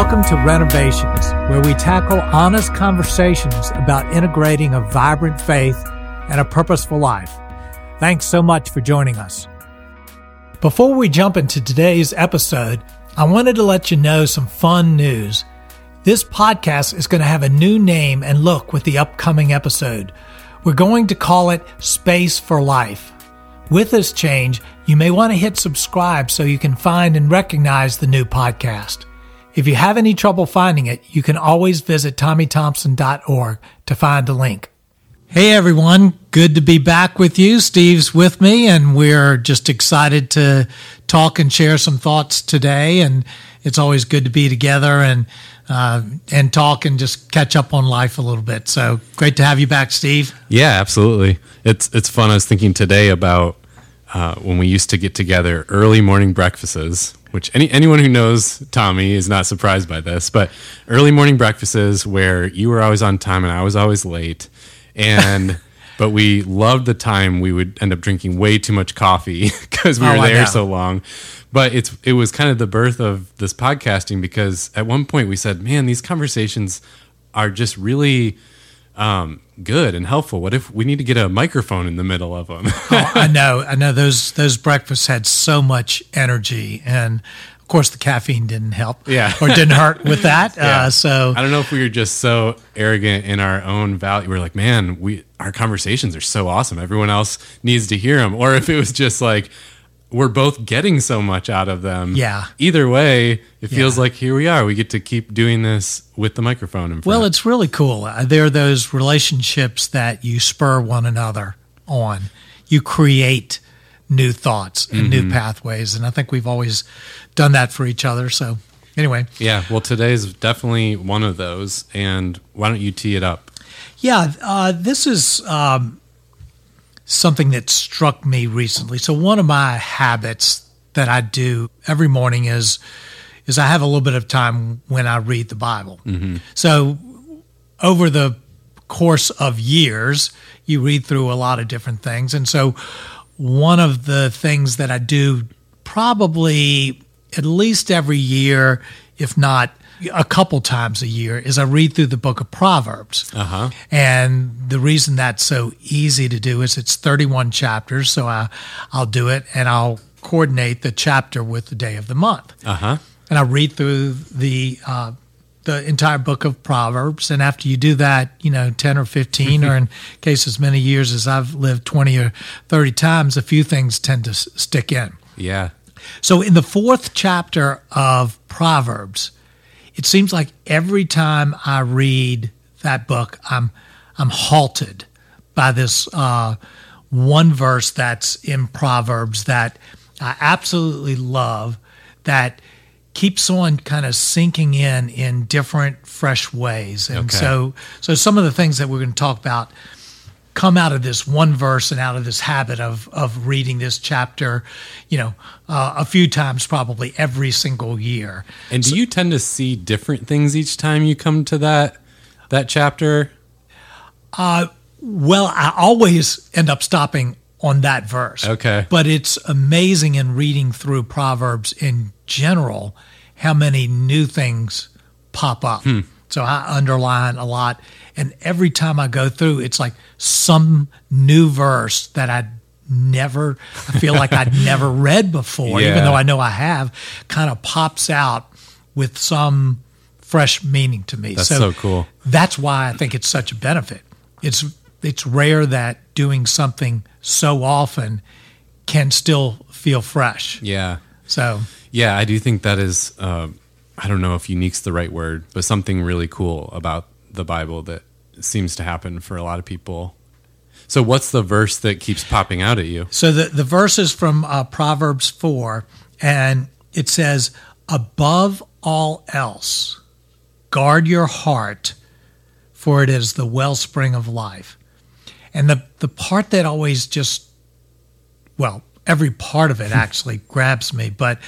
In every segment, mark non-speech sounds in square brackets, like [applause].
Welcome to Renovations, where we tackle honest conversations about integrating a vibrant faith and a purposeful life. Thanks so much for joining us. Before we jump into today's episode, I wanted to let you know some fun news. This podcast is going to have a new name and look with the upcoming episode. We're going to call it Space for Life. With this change, you may want to hit subscribe so you can find and recognize the new podcast. If you have any trouble finding it, you can always visit TommyThompson.org to find a link. Hey everyone, good to be back with you. Steve's with me, and we're just excited to talk and share some thoughts today. And it's always good to be together and uh, and talk and just catch up on life a little bit. So great to have you back, Steve. Yeah, absolutely. It's it's fun. I was thinking today about uh, when we used to get together early morning breakfasts which any anyone who knows Tommy is not surprised by this, but early morning breakfasts where you were always on time and I was always late, and [laughs] but we loved the time we would end up drinking way too much coffee [laughs] because we oh, were oh, there so long. But it's it was kind of the birth of this podcasting because at one point we said, man, these conversations are just really um, good and helpful. What if we need to get a microphone in the middle of them? [laughs] oh, I know, I know. Those those breakfasts had so much energy, and of course the caffeine didn't help. Yeah, or didn't hurt [laughs] with that. Yeah. Uh, so I don't know if we were just so arrogant in our own value. We are like, man, we our conversations are so awesome. Everyone else needs to hear them, or if it was just like we're both getting so much out of them. Yeah. Either way, it feels yeah. like here we are. We get to keep doing this with the microphone. In front. Well, it's really cool. Uh, there are those relationships that you spur one another on. You create new thoughts and mm-hmm. new pathways, and I think we've always done that for each other. So, anyway. Yeah. Well, today's definitely one of those. And why don't you tee it up? Yeah. Uh, this is. Um, something that struck me recently. So one of my habits that I do every morning is is I have a little bit of time when I read the Bible. Mm-hmm. So over the course of years, you read through a lot of different things, and so one of the things that I do probably at least every year, if not a couple times a year is I read through the book of Proverbs. Uh-huh. And the reason that's so easy to do is it's 31 chapters. So I, I'll do it and I'll coordinate the chapter with the day of the month. Uh-huh. And I read through the, uh, the entire book of Proverbs. And after you do that, you know, 10 or 15, or [laughs] in case as many years as I've lived 20 or 30 times, a few things tend to s- stick in. Yeah. So in the fourth chapter of Proverbs, it seems like every time I read that book, I'm I'm halted by this uh, one verse that's in Proverbs that I absolutely love that keeps on kind of sinking in in different fresh ways. And okay. so so some of the things that we're going to talk about come out of this one verse and out of this habit of of reading this chapter, you know, uh, a few times probably every single year. And do so, you tend to see different things each time you come to that that chapter? Uh, well, I always end up stopping on that verse. Okay. But it's amazing in reading through Proverbs in general how many new things pop up. Hmm. So I underline a lot. And every time I go through, it's like some new verse that I never, I feel like I'd [laughs] never read before, yeah. even though I know I have, kind of pops out with some fresh meaning to me. That's so, so cool. That's why I think it's such a benefit. It's it's rare that doing something so often can still feel fresh. Yeah. So yeah, I do think that is. Uh, I don't know if unique's the right word, but something really cool about the Bible that seems to happen for a lot of people. So, what's the verse that keeps popping out at you? So, the, the verse is from uh, Proverbs 4, and it says, Above all else, guard your heart, for it is the wellspring of life. And the, the part that always just, well, every part of it [laughs] actually grabs me, but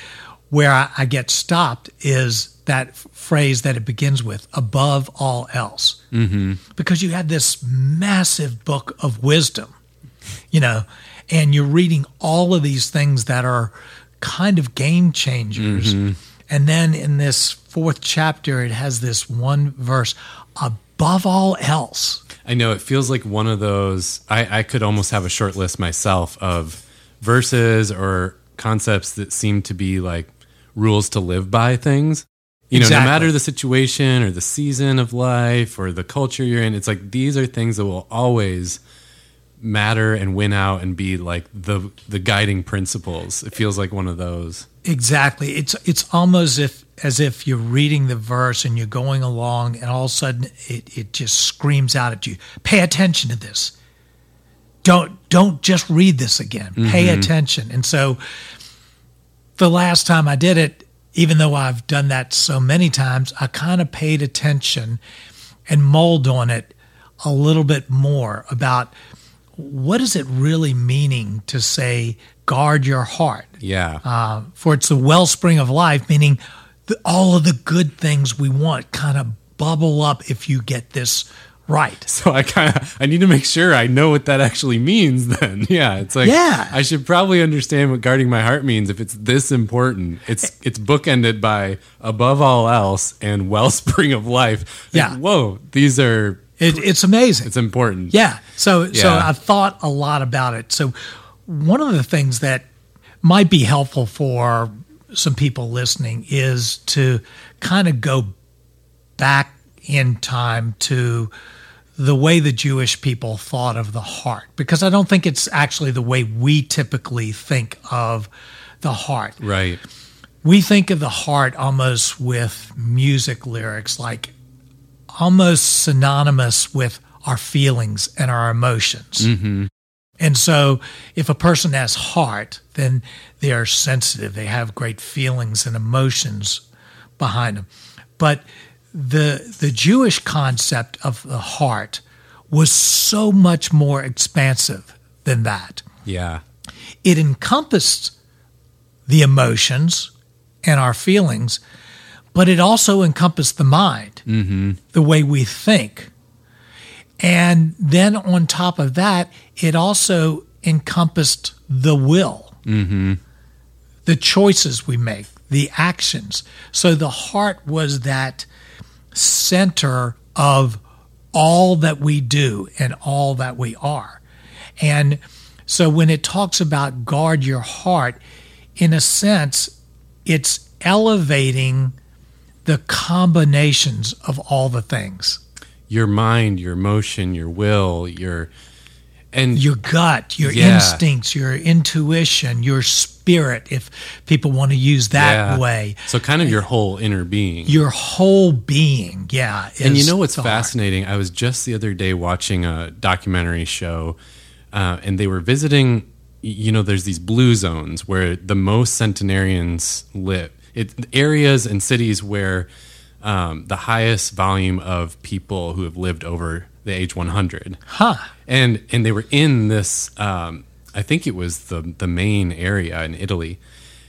where I, I get stopped is that phrase that it begins with above all else mm-hmm. because you had this massive book of wisdom you know and you're reading all of these things that are kind of game changers mm-hmm. And then in this fourth chapter, it has this one verse above all else. I know it feels like one of those. I, I could almost have a short list myself of verses or concepts that seem to be like rules to live by things. You know, Exactly. no matter the situation or the season of life or the culture you're in, it's like these are things that will always matter and win out and be like the the guiding principles. It feels like one of those. Exactly. It's it's almost if as if you're reading the verse and you're going along and all of a sudden it, it just screams out at you. Pay attention to this. Don't don't just read this again. Pay mm-hmm. attention. And so the last time I did it, even though I've done that so many times, I kind of paid attention and mulled on it a little bit more about what is it really meaning to say guard your heart Yeah. uh, for it's the wellspring of life, meaning the, all of the good things we want kind of bubble up if you get this right. So I kind of I need to make sure I know what that actually means. [laughs] Then, yeah, it's like Yeah. I should probably understand what guarding my heart means if it's this important. It's [laughs] it's bookended by above all else and wellspring of life. Yeah. whoa, these are It, it's amazing. it's important. Yeah. So so I've thought a lot about it. So one of the things that might be helpful for some people listening is to kind of go back in time to the way the Jewish people thought of the heart because I don't think it's actually the way we typically think of the heart. Right. we think of the heart almost with music lyrics, like almost synonymous with our feelings and our emotions. Mm-hmm. And so, if a person has heart, then they are sensitive. They have great feelings and emotions behind them. But the the Jewish concept of the heart was so much more expansive than that Yeah. it encompassed the emotions and our feelings, but it also encompassed the mind, mm-hmm. the way we think. And then on top of that, it also encompassed the will, mm-hmm. the choices we make, the actions. So the heart was that center of all that we do and all that we are. And so when it talks about guard your heart, in a sense, it's elevating the combinations of all the things Your mind, your emotion, your will, your and your gut, your Yeah. instincts, your intuition, your spirit, if people want to use that yeah. way. So kind of your whole inner being. Your whole being, yeah. And you know what's the heart. fascinating? I was just the other day watching a documentary show, uh, and they were visiting. You know, there's these blue zones where the most centenarians live. It areas and cities where um, the highest volume of people who have lived over the age 100 Huh. and and they were in this um, I think it was the the main area in Italy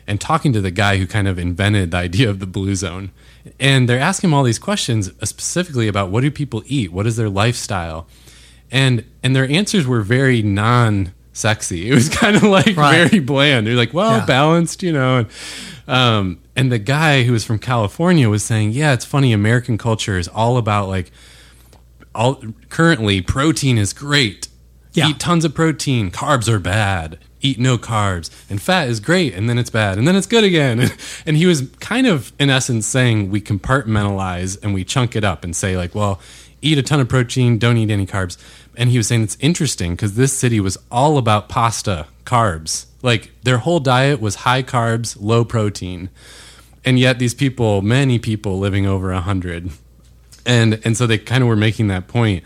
and talking to the guy who kind of invented the idea of the blue zone. And they're asking him all these questions uh, specifically about what do people eat? What is their lifestyle? And and their answers were very non sexy it was [laughs] kind of like Right. very bland. They're like well Yeah. balanced you know. And um and the guy who was from California was saying yeah it's funny. American culture is all about like all currently protein is great. Yeah. Eat tons of protein. Carbs are bad. Eat no carbs. And fat is great, and then it's bad, and then it's good again. [laughs] And he was kind of, in essence, saying we compartmentalize and we chunk it up and say like, well, eat a ton of protein, don't eat any carbs. And he was saying it's interesting because this city was all about pasta, carbs. Like their whole diet was high carbs, low protein. And yet these people, many people living over a hundred, and and so they kind of were making that point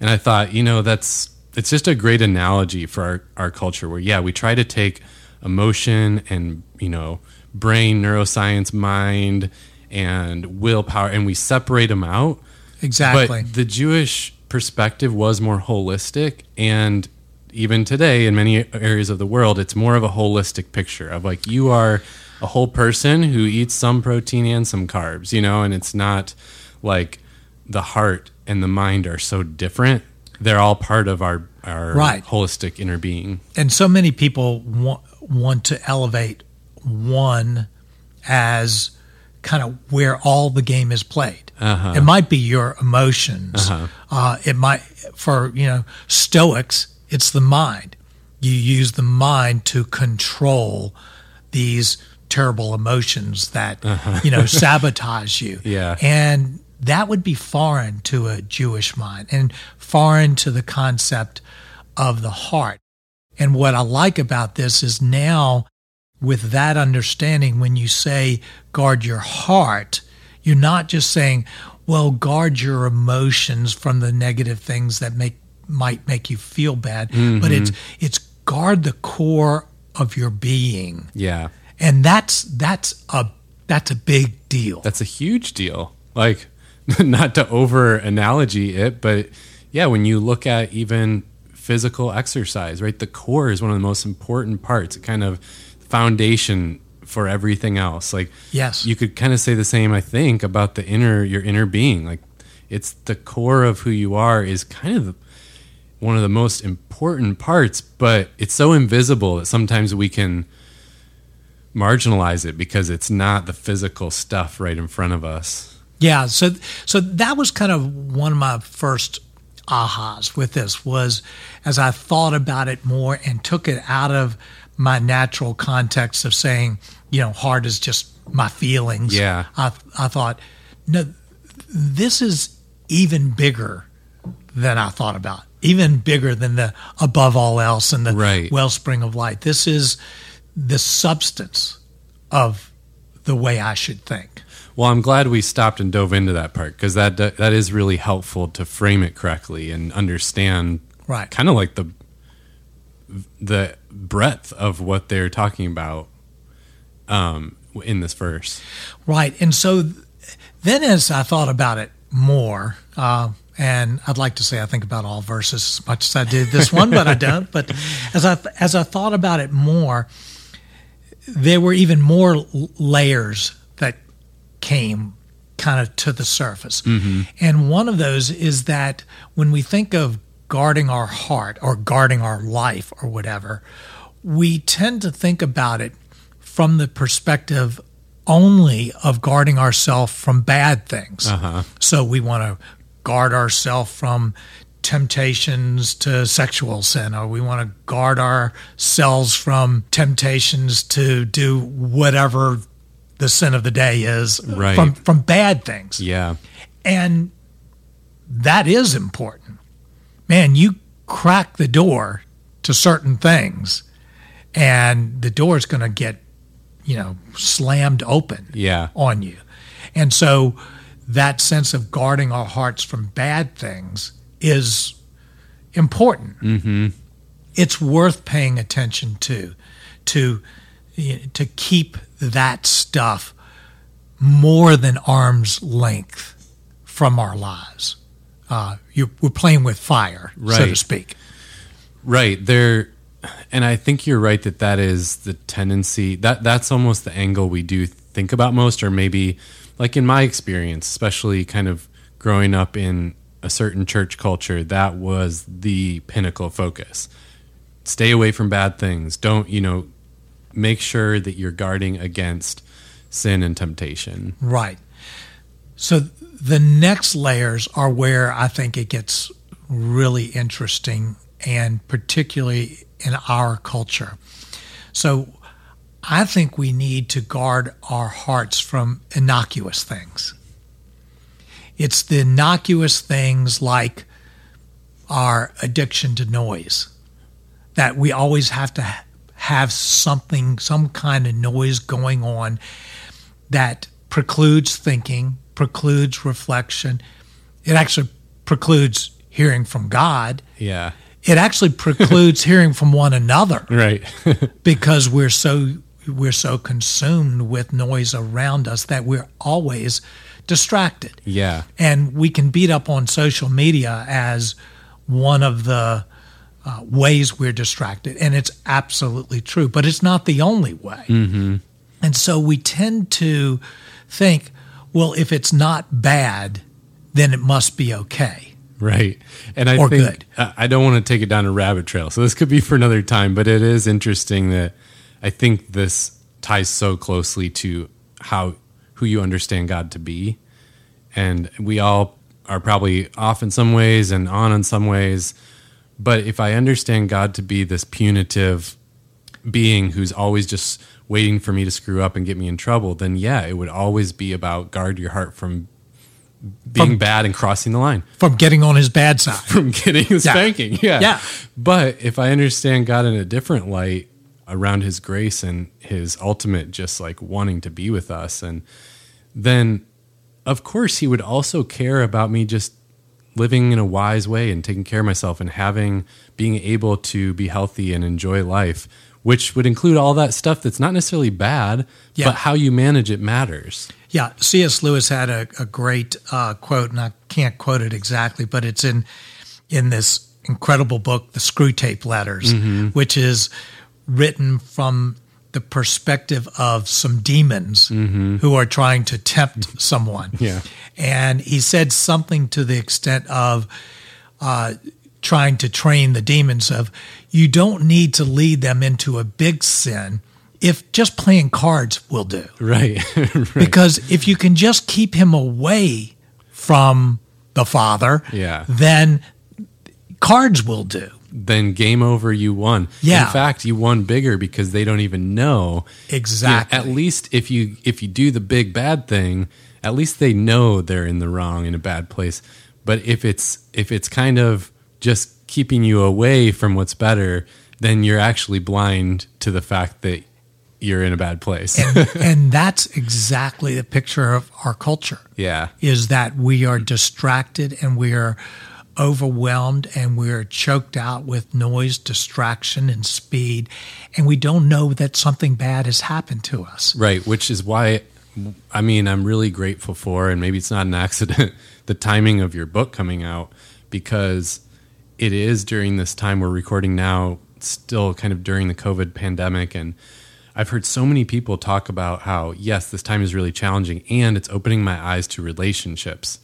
and i thought you know that's it's just a great analogy for our, our culture where yeah we try to take emotion and you know brain neuroscience mind and willpower and we separate them out Exactly. but the jewish perspective was more holistic and even today in many areas of the world it's more of a holistic picture of like you are a whole person who eats some protein and some carbs you know and it's not like the heart and the mind are so different they're all part of our our Right. holistic inner being and so many people want, want to elevate one as kind of where all the game is played. Uh-huh. It might be your emotions. Uh-huh. Uh, it might for you know Stoics, it's the mind. You use the mind to control these terrible emotions that you know sabotage you. Uh-huh. [laughs] Yeah. and that would be foreign to a Jewish mind and foreign to the concept of the heart. And what I like about this is now, with that understanding, when you say guard your heart, you're not just saying, well, guard your emotions from the negative things that make might make you feel bad, but it's mm-hmm. it's guard the core of your being. Yeah. And that's that's a that's a big deal. That's a huge deal. Like, [laughs] not to over analogy it, but yeah, when you look at even physical exercise, right? The core is one of the most important parts, kind of foundation for everything else. Like, Yes. you could kind of say the same, I think, about the inner, your inner being. Like, it's the core of who you are is kind of one of the most important parts, but it's so invisible that sometimes we can marginalize it because it's not the physical stuff right in front of us. Yeah, so so that was kind of one of my first ahas with this was as I thought about it more and took it out of my natural context of saying, you know, heart is just my feelings. Yeah. I I thought, no, this is even bigger than I thought about. Even bigger than the above all else and the Right. wellspring of light. This is the substance of the way I should think. Well, I'm glad we stopped and dove into that part because that that is really helpful to frame it correctly and understand Right. kind of like the the breadth of what they're talking about um, in this verse. Right. And so then as I thought about it more, uh, and I'd like to say I think about all verses as much as I did this one, but I don't. But as I as I thought about it more, there were even more layers came kind of to the surface. Mm-hmm. And one of those is that when we think of guarding our heart or guarding our life or whatever, we tend to think about it from the perspective only of guarding ourselves from bad things. Uh-huh. So we want to guard ourselves from temptations to sexual sin, or we want to guard ourselves from temptations to do whatever the sin of the day is Right. from, from bad things. Yeah. And that is important. Man, you crack the door to certain things, and the door is going to get, you know, slammed open Yeah. on you. And so that sense of guarding our hearts from bad things is important. Mm-hmm. It's worth paying attention to, to, to keep that stuff more than arm's length from our lives. Uh, you, we're playing with fire, so to Right. speak. Right. There and I think you're right that that is the tendency that that's almost the angle we do think about most or maybe like in my experience, especially kind of growing up in a certain church culture, that was the pinnacle focus. Stay away from bad things. Don't, you know, make sure that you're guarding against sin and temptation. Right. So the next layers are where I think it gets really interesting, and particularly in our culture. So I think we need to guard our hearts from innocuous things. It's the innocuous things like our addiction to noise, that we always have to have something, some kind of noise going on that precludes thinking, precludes reflection. It actually precludes hearing from God. Yeah. It actually precludes [laughs] hearing from one another Right. [laughs] because we're so we're so consumed with noise around us that we're always distracted. yeah. And we can beat up on social media as one of the uh, ways we're distracted. And it's absolutely true, but it's not the only way. Mm-hmm. And so we tend to think, well, if it's not bad, then it must be okay. Right. And I Or think good. I I don't want to take it down a rabbit trail. So this could be for another time, but it is interesting that I think this ties so closely to how who you understand God to be. And we all are probably off in some ways and on in some ways. But if I understand God to be this punitive being who's always just waiting for me to screw up and get me in trouble, then yeah, it would always be about guard your heart from being From- bad and crossing the line, From getting on his bad side. [laughs] from getting a spanking. Yeah. Yeah. But if I understand God in a different light around his grace and his ultimate just like wanting to be with us, and then of course he would also care about me just living in a wise way and taking care of myself and having being able to be healthy and enjoy life which would include all that stuff that's not necessarily bad Yeah. but how you manage it matters Yeah, C.S. Lewis had a, a great uh, quote, and I can't quote it exactly, but it's in in this incredible book, The Screwtape Letters, which is written from the perspective of some demons who are trying to tempt someone. Yeah. and he said something to the extent of uh, trying to train the demons of you don't need to lead them into a big sin if just playing cards will do [laughs] right, [laughs] right. because if you can just keep him away from the father, Yeah. then cards will do. Then game over you won Yeah. in fact you won bigger because they don't even know Exactly. Yeah, at least if you if you do the big bad thing, at least they know they're in the wrong in a bad place. But if it's if it's kind of just keeping you away from what's better, then you're actually blind to the fact that you're in a bad place. and, [laughs] and that's exactly the picture of our culture yeah. is that we are distracted and we are overwhelmed and we're choked out with noise, distraction, and speed. And we don't know that something bad has happened to us. Right, which is why I mean I'm really grateful for and maybe it's not an accident [laughs] the timing of your book coming out because it is during this time we're recording now still kind of during the COVID pandemic and I've heard so many people talk about how yes this time is really challenging and it's opening my eyes to relationships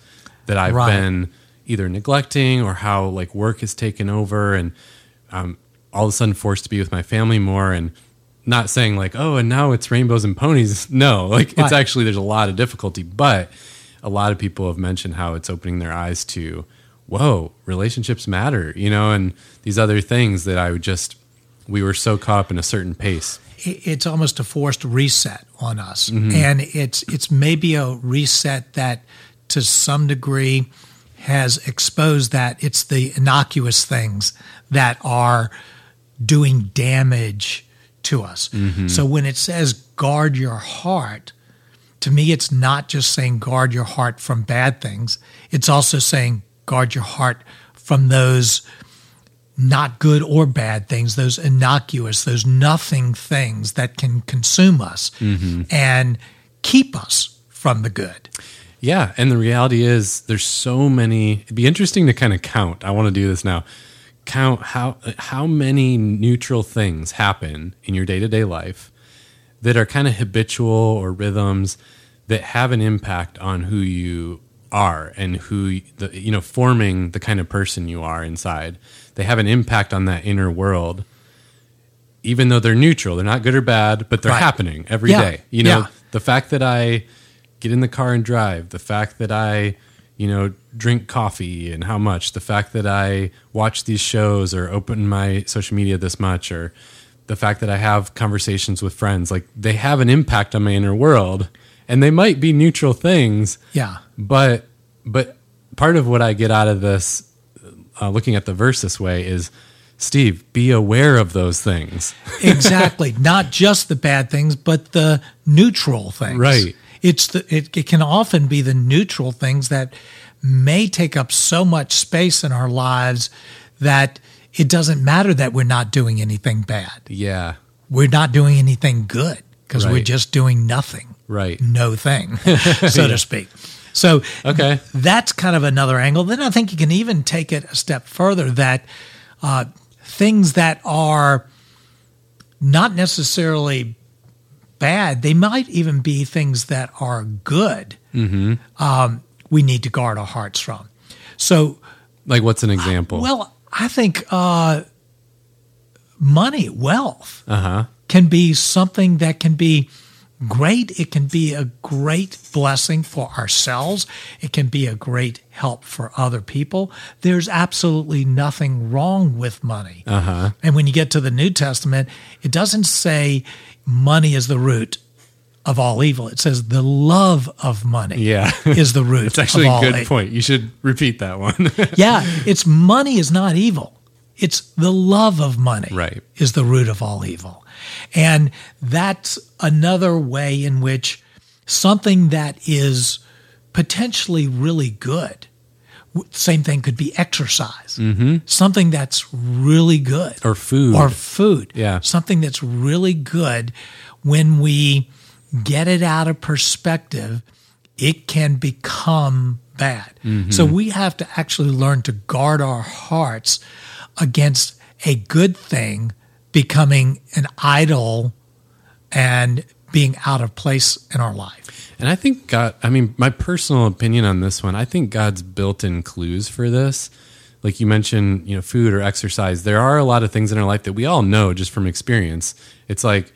that I've Right. been either neglecting or how like work has taken over and I'm all of a sudden forced to be with my family more and not saying like oh and now it's rainbows and ponies [laughs] no like Right. it's actually there's a lot of difficulty but a lot of people have mentioned how it's opening their eyes to whoa relationships matter you know and these other things that i would just we were so caught up in a certain pace it's almost a forced reset on us Mm-hmm. and it's it's maybe a reset that to some degree has exposed that it's the innocuous things that are doing damage to us Mm-hmm. so when it says guard your heart to me it's not just saying guard your heart from bad things it's also saying guard your heart from those not good or bad things, those innocuous, those nothing things that can consume us and keep us from the good. Yeah, and the reality is there's so many it'd be interesting to kind of count. I want to do this now. Count how how many neutral things happen in your day-to-day life that are kind of habitual or rhythms that have an impact on who you are and who the you know forming the kind of person you are inside. They have an impact on that inner world even though they're neutral, they're not good or bad, but they're Right. happening every day. Yeah, You know, yeah. the fact that I get in the car and drive, the fact that I, you know, drink coffee and how much, the fact that I watch these shows or open my social media this much, or the fact that I have conversations with friends, like they have an impact on my inner world. And they might be neutral things, Yeah. but but part of what I get out of this, uh, looking at the verse this way, is Steve, be aware of those things. [laughs] Exactly. Not just the bad things, but the neutral things. Right. It's the it, it can often be the neutral things that may take up so much space in our lives that it doesn't matter that we're not doing anything bad. Yeah, We're not doing anything good because we're just doing nothing. right. no thing, [laughs] so to [laughs] speak. So Okay. that's kind of another angle. Then I think you can even take it a step further that uh, things that are not necessarily bad, they might even be things that are good. Um, we need to guard our hearts from. So, Like, what's an example? well, I think uh, money, wealth, uh huh. can be something that can be great. It can be a great blessing for ourselves. It can be a great help for other people. There's absolutely nothing wrong with money. Uh-huh. And when you get to the New Testament, it doesn't say money is the root of all evil. It says the love of money Yeah. is the root [laughs] It's actually of a good evil. point. You should repeat that one. [laughs] Yeah, it's money is not evil. It's the love of money Right. is the root of all evil. And that's another way in which something that is potentially really good. Same thing could be exercise. Mm-hmm. Something that's really good. or food. Or food. Yeah. Something that's really good when we get it out of perspective, it can become bad. So we have to actually learn to guard our hearts against a good thing becoming an idol and being out of place in our life. And I think God, I mean, my personal opinion on this one, I think God's built in clues for this. Like you mentioned, you know, food or exercise. There are a lot of things in our life that we all know just from experience. It's like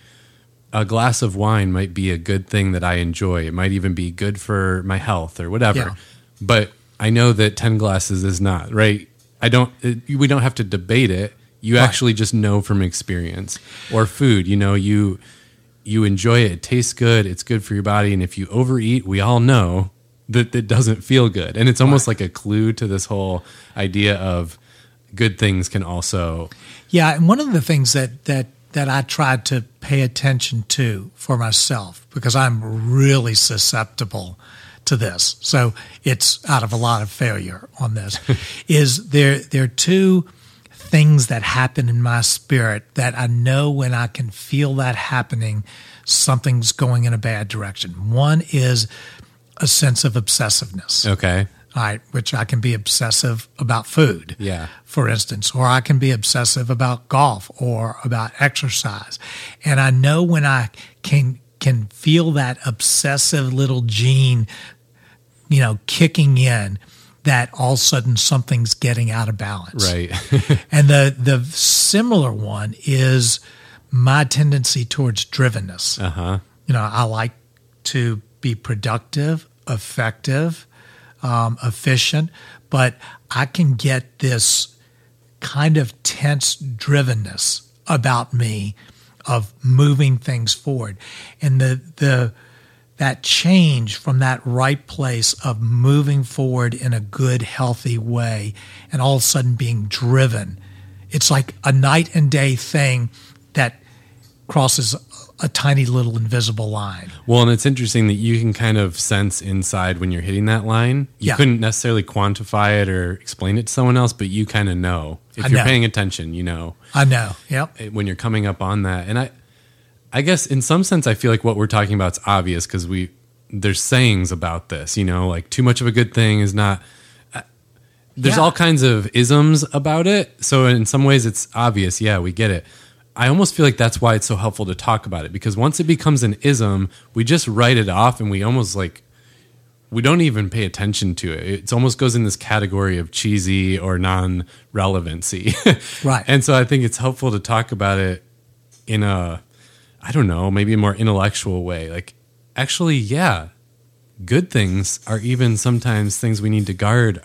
a glass of wine might be a good thing that I enjoy. It might even be good for my health or whatever. Yeah. But I know that 10 glasses is not, right? I don't, it, we don't have to debate it. You Right. actually just know from experience. Or food, you know, you, you enjoy it. It tastes good. It's good for your body. And if you overeat, we all know that it doesn't feel good. And it's almost like a clue to this whole idea of good things can also. Yeah, and one of the things that that that I tried to pay attention to for myself because I'm really susceptible to this. So it's out of a lot of failure on this. [laughs] is there there are two things that happen in my spirit that I know when I can feel that happening, something's going in a bad direction. One is a sense of obsessiveness. Okay. All right, which I can be obsessive about food, Yeah. for instance, or I can be obsessive about golf or about exercise. And I know when I can can feel that obsessive little gene, you know, kicking in, that all of a sudden something's getting out of balance. Right. [laughs] And the the similar one is my tendency towards drivenness. uh huh. You know, I like to be productive, effective, um, efficient, but I can get this kind of tense drivenness about me of moving things forward. And the the that change from that right place of moving forward in a good, healthy way and all of a sudden being driven. It's like a night and day thing that crosses a tiny little invisible line. Well, and it's interesting that you can kind of sense inside when you're hitting that line. You Yeah. couldn't necessarily quantify it or explain it to someone else, but you kind of know. If I you're know. paying attention, you know I know. Yep. when you're coming up on that. And I I guess in some sense I feel like what we're talking about is obvious because we there's sayings about this, you know, like too much of a good thing is not uh, there's Yeah. all kinds of isms about it. So in some ways it's obvious, yeah, we get it. I almost feel like that's why it's so helpful to talk about it because once it becomes an ism, we just write it off and we almost like we don't even pay attention to it. It almost goes in this category of cheesy or non-relevancy. [laughs] Right. And so I think it's helpful to talk about it in a I don't know, maybe a more intellectual way. Like actually, yeah, good things are even sometimes things we need to guard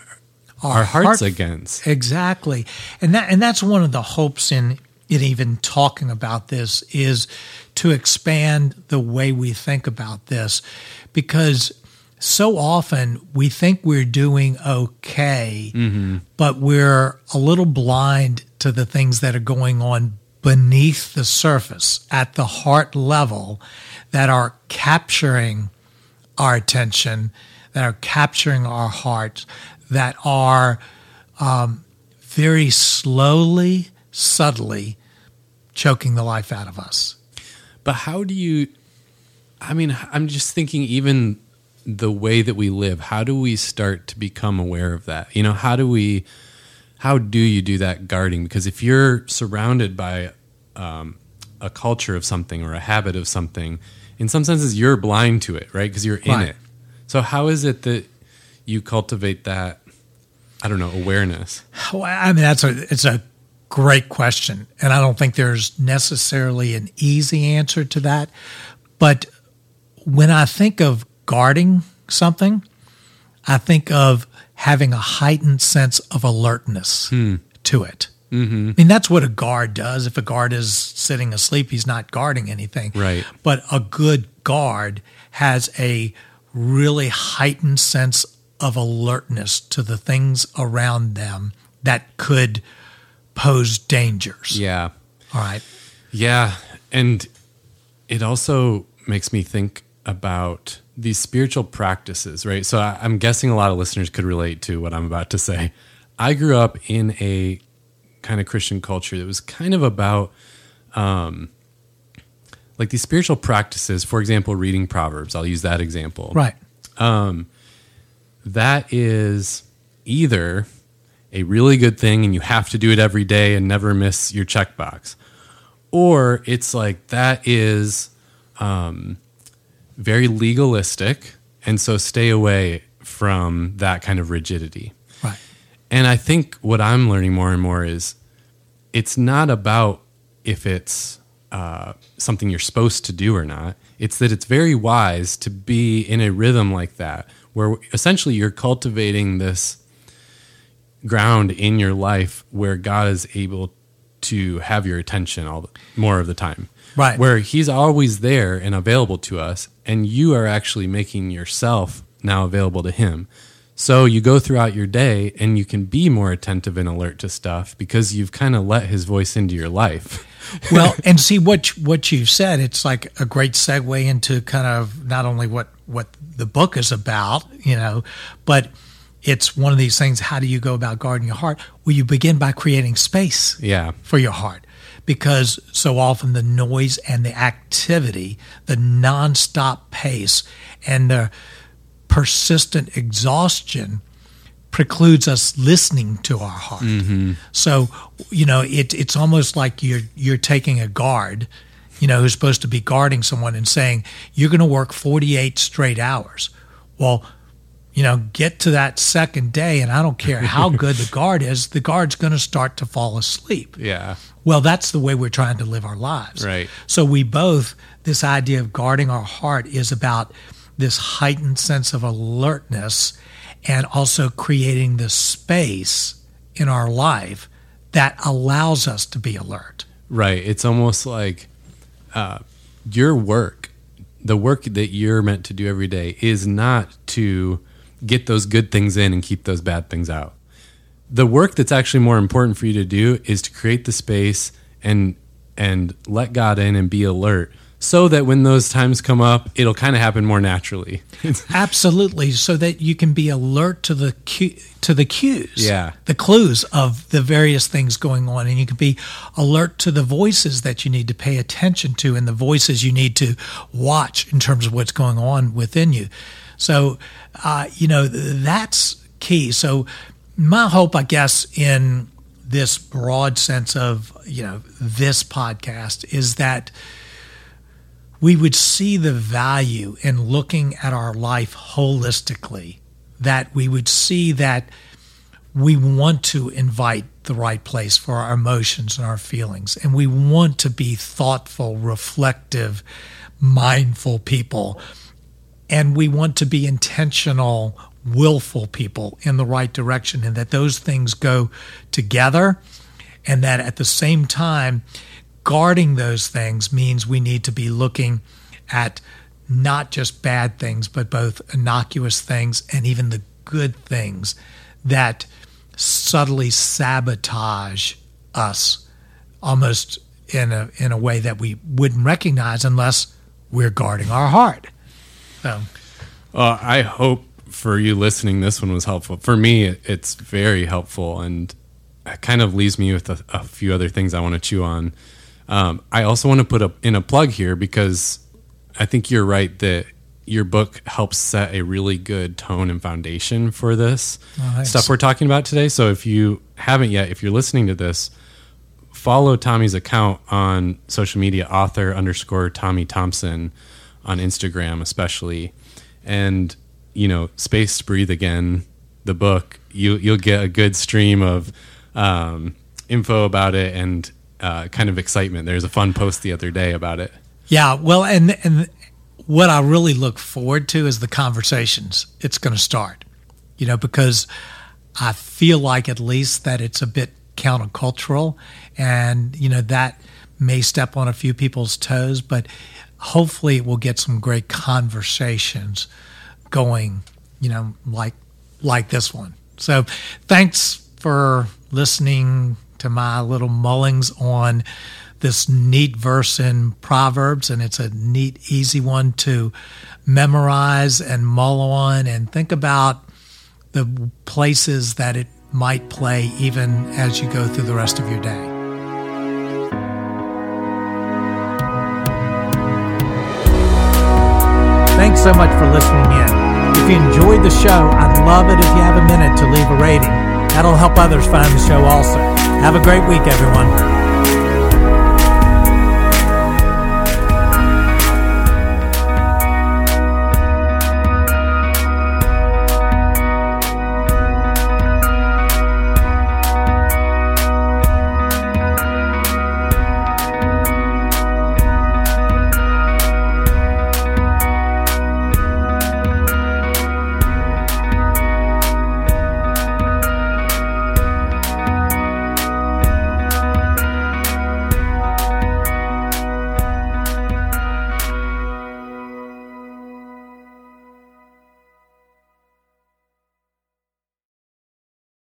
our, Our hearts heart- against. Exactly. And that and that's one of the hopes in in even talking about this is to expand the way we think about this because so often we think we're doing okay, mm-hmm. but we're a little blind to the things that are going on beneath the surface at the heart level that are capturing our attention, that are capturing our hearts, that are um, very slowly, subtly choking the life out of us. But how do you I mean, I'm just thinking even the way that we live, how do we start to become aware of that? You know, how do we how do you do that guarding? Because if you're surrounded by um, a culture of something or a habit of something, in some senses you're blind to it, right? Because you're in it. So how is it that you cultivate that? I don't know awareness. Well, I mean, that's a it's a great question, and I don't think there's necessarily an easy answer to that. But when I think of guarding something, I think of having a heightened sense of alertness to it. Mm-hmm. I mean, that's what a guard does. If a guard is sitting asleep, he's not guarding anything. Right. But a good guard has a really heightened sense of alertness to the things around them that could pose dangers. Yeah. All right. Yeah. And it also makes me think about these spiritual practices, right? So I, I'm guessing a lot of listeners could relate to what I'm about to say. I grew up in a kind of Christian culture that was kind of about um, like these spiritual practices. For example, reading Proverbs. I'll use that example. Right. That is either a really good thing and you have to do it every day and never miss your checkbox, or it's like that is um, very legalistic, and so stay away from that kind of rigidity. Right. And I think what I'm learning more and more is it's not about if it's uh, something you're supposed to do or not. It's that it's very wise to be in a rhythm like that, where essentially you're cultivating this ground in your life where God is able to have your attention all the, more of the time. Right. Where He's always there and available to us, and you are actually making yourself now available to Him. So you go throughout your day and you can be more attentive and alert to stuff because you've kind of let His voice into your life. [laughs] well, and see what you- what you've said. It's like a great segue into kind of not only what what the book is about, you know, but it's one of these things. How do you go about guarding your heart? Well, you begin by creating space Yeah. for your heart, because so often the noise and the activity, the nonstop pace, and the persistent exhaustion precludes us listening to our heart. Mm-hmm. So, you know, it, it's almost like you're you're taking a guard, you know, who's supposed to be guarding someone and saying you're going to work 48 straight hours. Well, you know, get to that second day, and I don't care how [laughs] good the guard is, the guard's going to start to fall asleep. Yeah. Well, that's the way we're trying to live our lives. Right. So we both, this idea of guarding our heart is about this heightened sense of alertness and also creating the space in our life that allows us to be alert. Right. It's almost like uh, your work, the work that you're meant to do every day, is not to get those good things in and keep those bad things out. The work that's actually more important for you to do is to create the space and and let God in and be alert so that when those times come up, it'll kind of happen more naturally. [laughs] Absolutely, so that you can be alert to the cu- to the cues, Yeah. the clues of the various things going on, and you can be alert to the voices that you need to pay attention to, and the voices you need to watch in terms of what's going on within you. So, uh, you know, th- that's key. So, my hope, I guess, in this broad sense of you know this podcast is that we would see the value in looking at our life holistically, that we would see that we want to invite the right place for our emotions and our feelings, and we want to be thoughtful, reflective, mindful people, and we want to be intentional, willful people in the right direction, and that those things go together, and that at the same time, guarding those things means we need to be looking at not just bad things, but both innocuous things and even the good things that subtly sabotage us almost in a in a way that we wouldn't recognize unless we're guarding our heart. So Well, I hope for you listening, this one was helpful. For me, it- it's very helpful, and it kind of leaves me with a, a few other things I want to chew on. Um, I also want to put a, in a plug here because I think you're right that your book helps set a really good tone and foundation for this thanks. stuff we're talking about today. So if you haven't yet, if you're listening to this, follow Tommy's account on social media, author underscore Tommy Thompson on Instagram, especially. And, you know, Space to Breathe Again, the book, you, you'll get a good stream of um, info about it and uh, kind of excitement. There's a fun post the other day about it. Yeah, well, and and what I really look forward to is the conversations it's going to start, you know, because I feel like at least that it's a bit countercultural and, you know, that may step on a few people's toes, but hopefully it will get some great conversations going, you know, like like this one. So thanks for listening to my little mullings on this neat verse in Proverbs, and it's a neat, easy one to memorize and mull on and think about the places that it might play even as you go through the rest of your day. So much for listening in. If you enjoyed the show, I'd love it if you have a minute to leave a rating. That'll help others find the show also. Have a great week, everyone.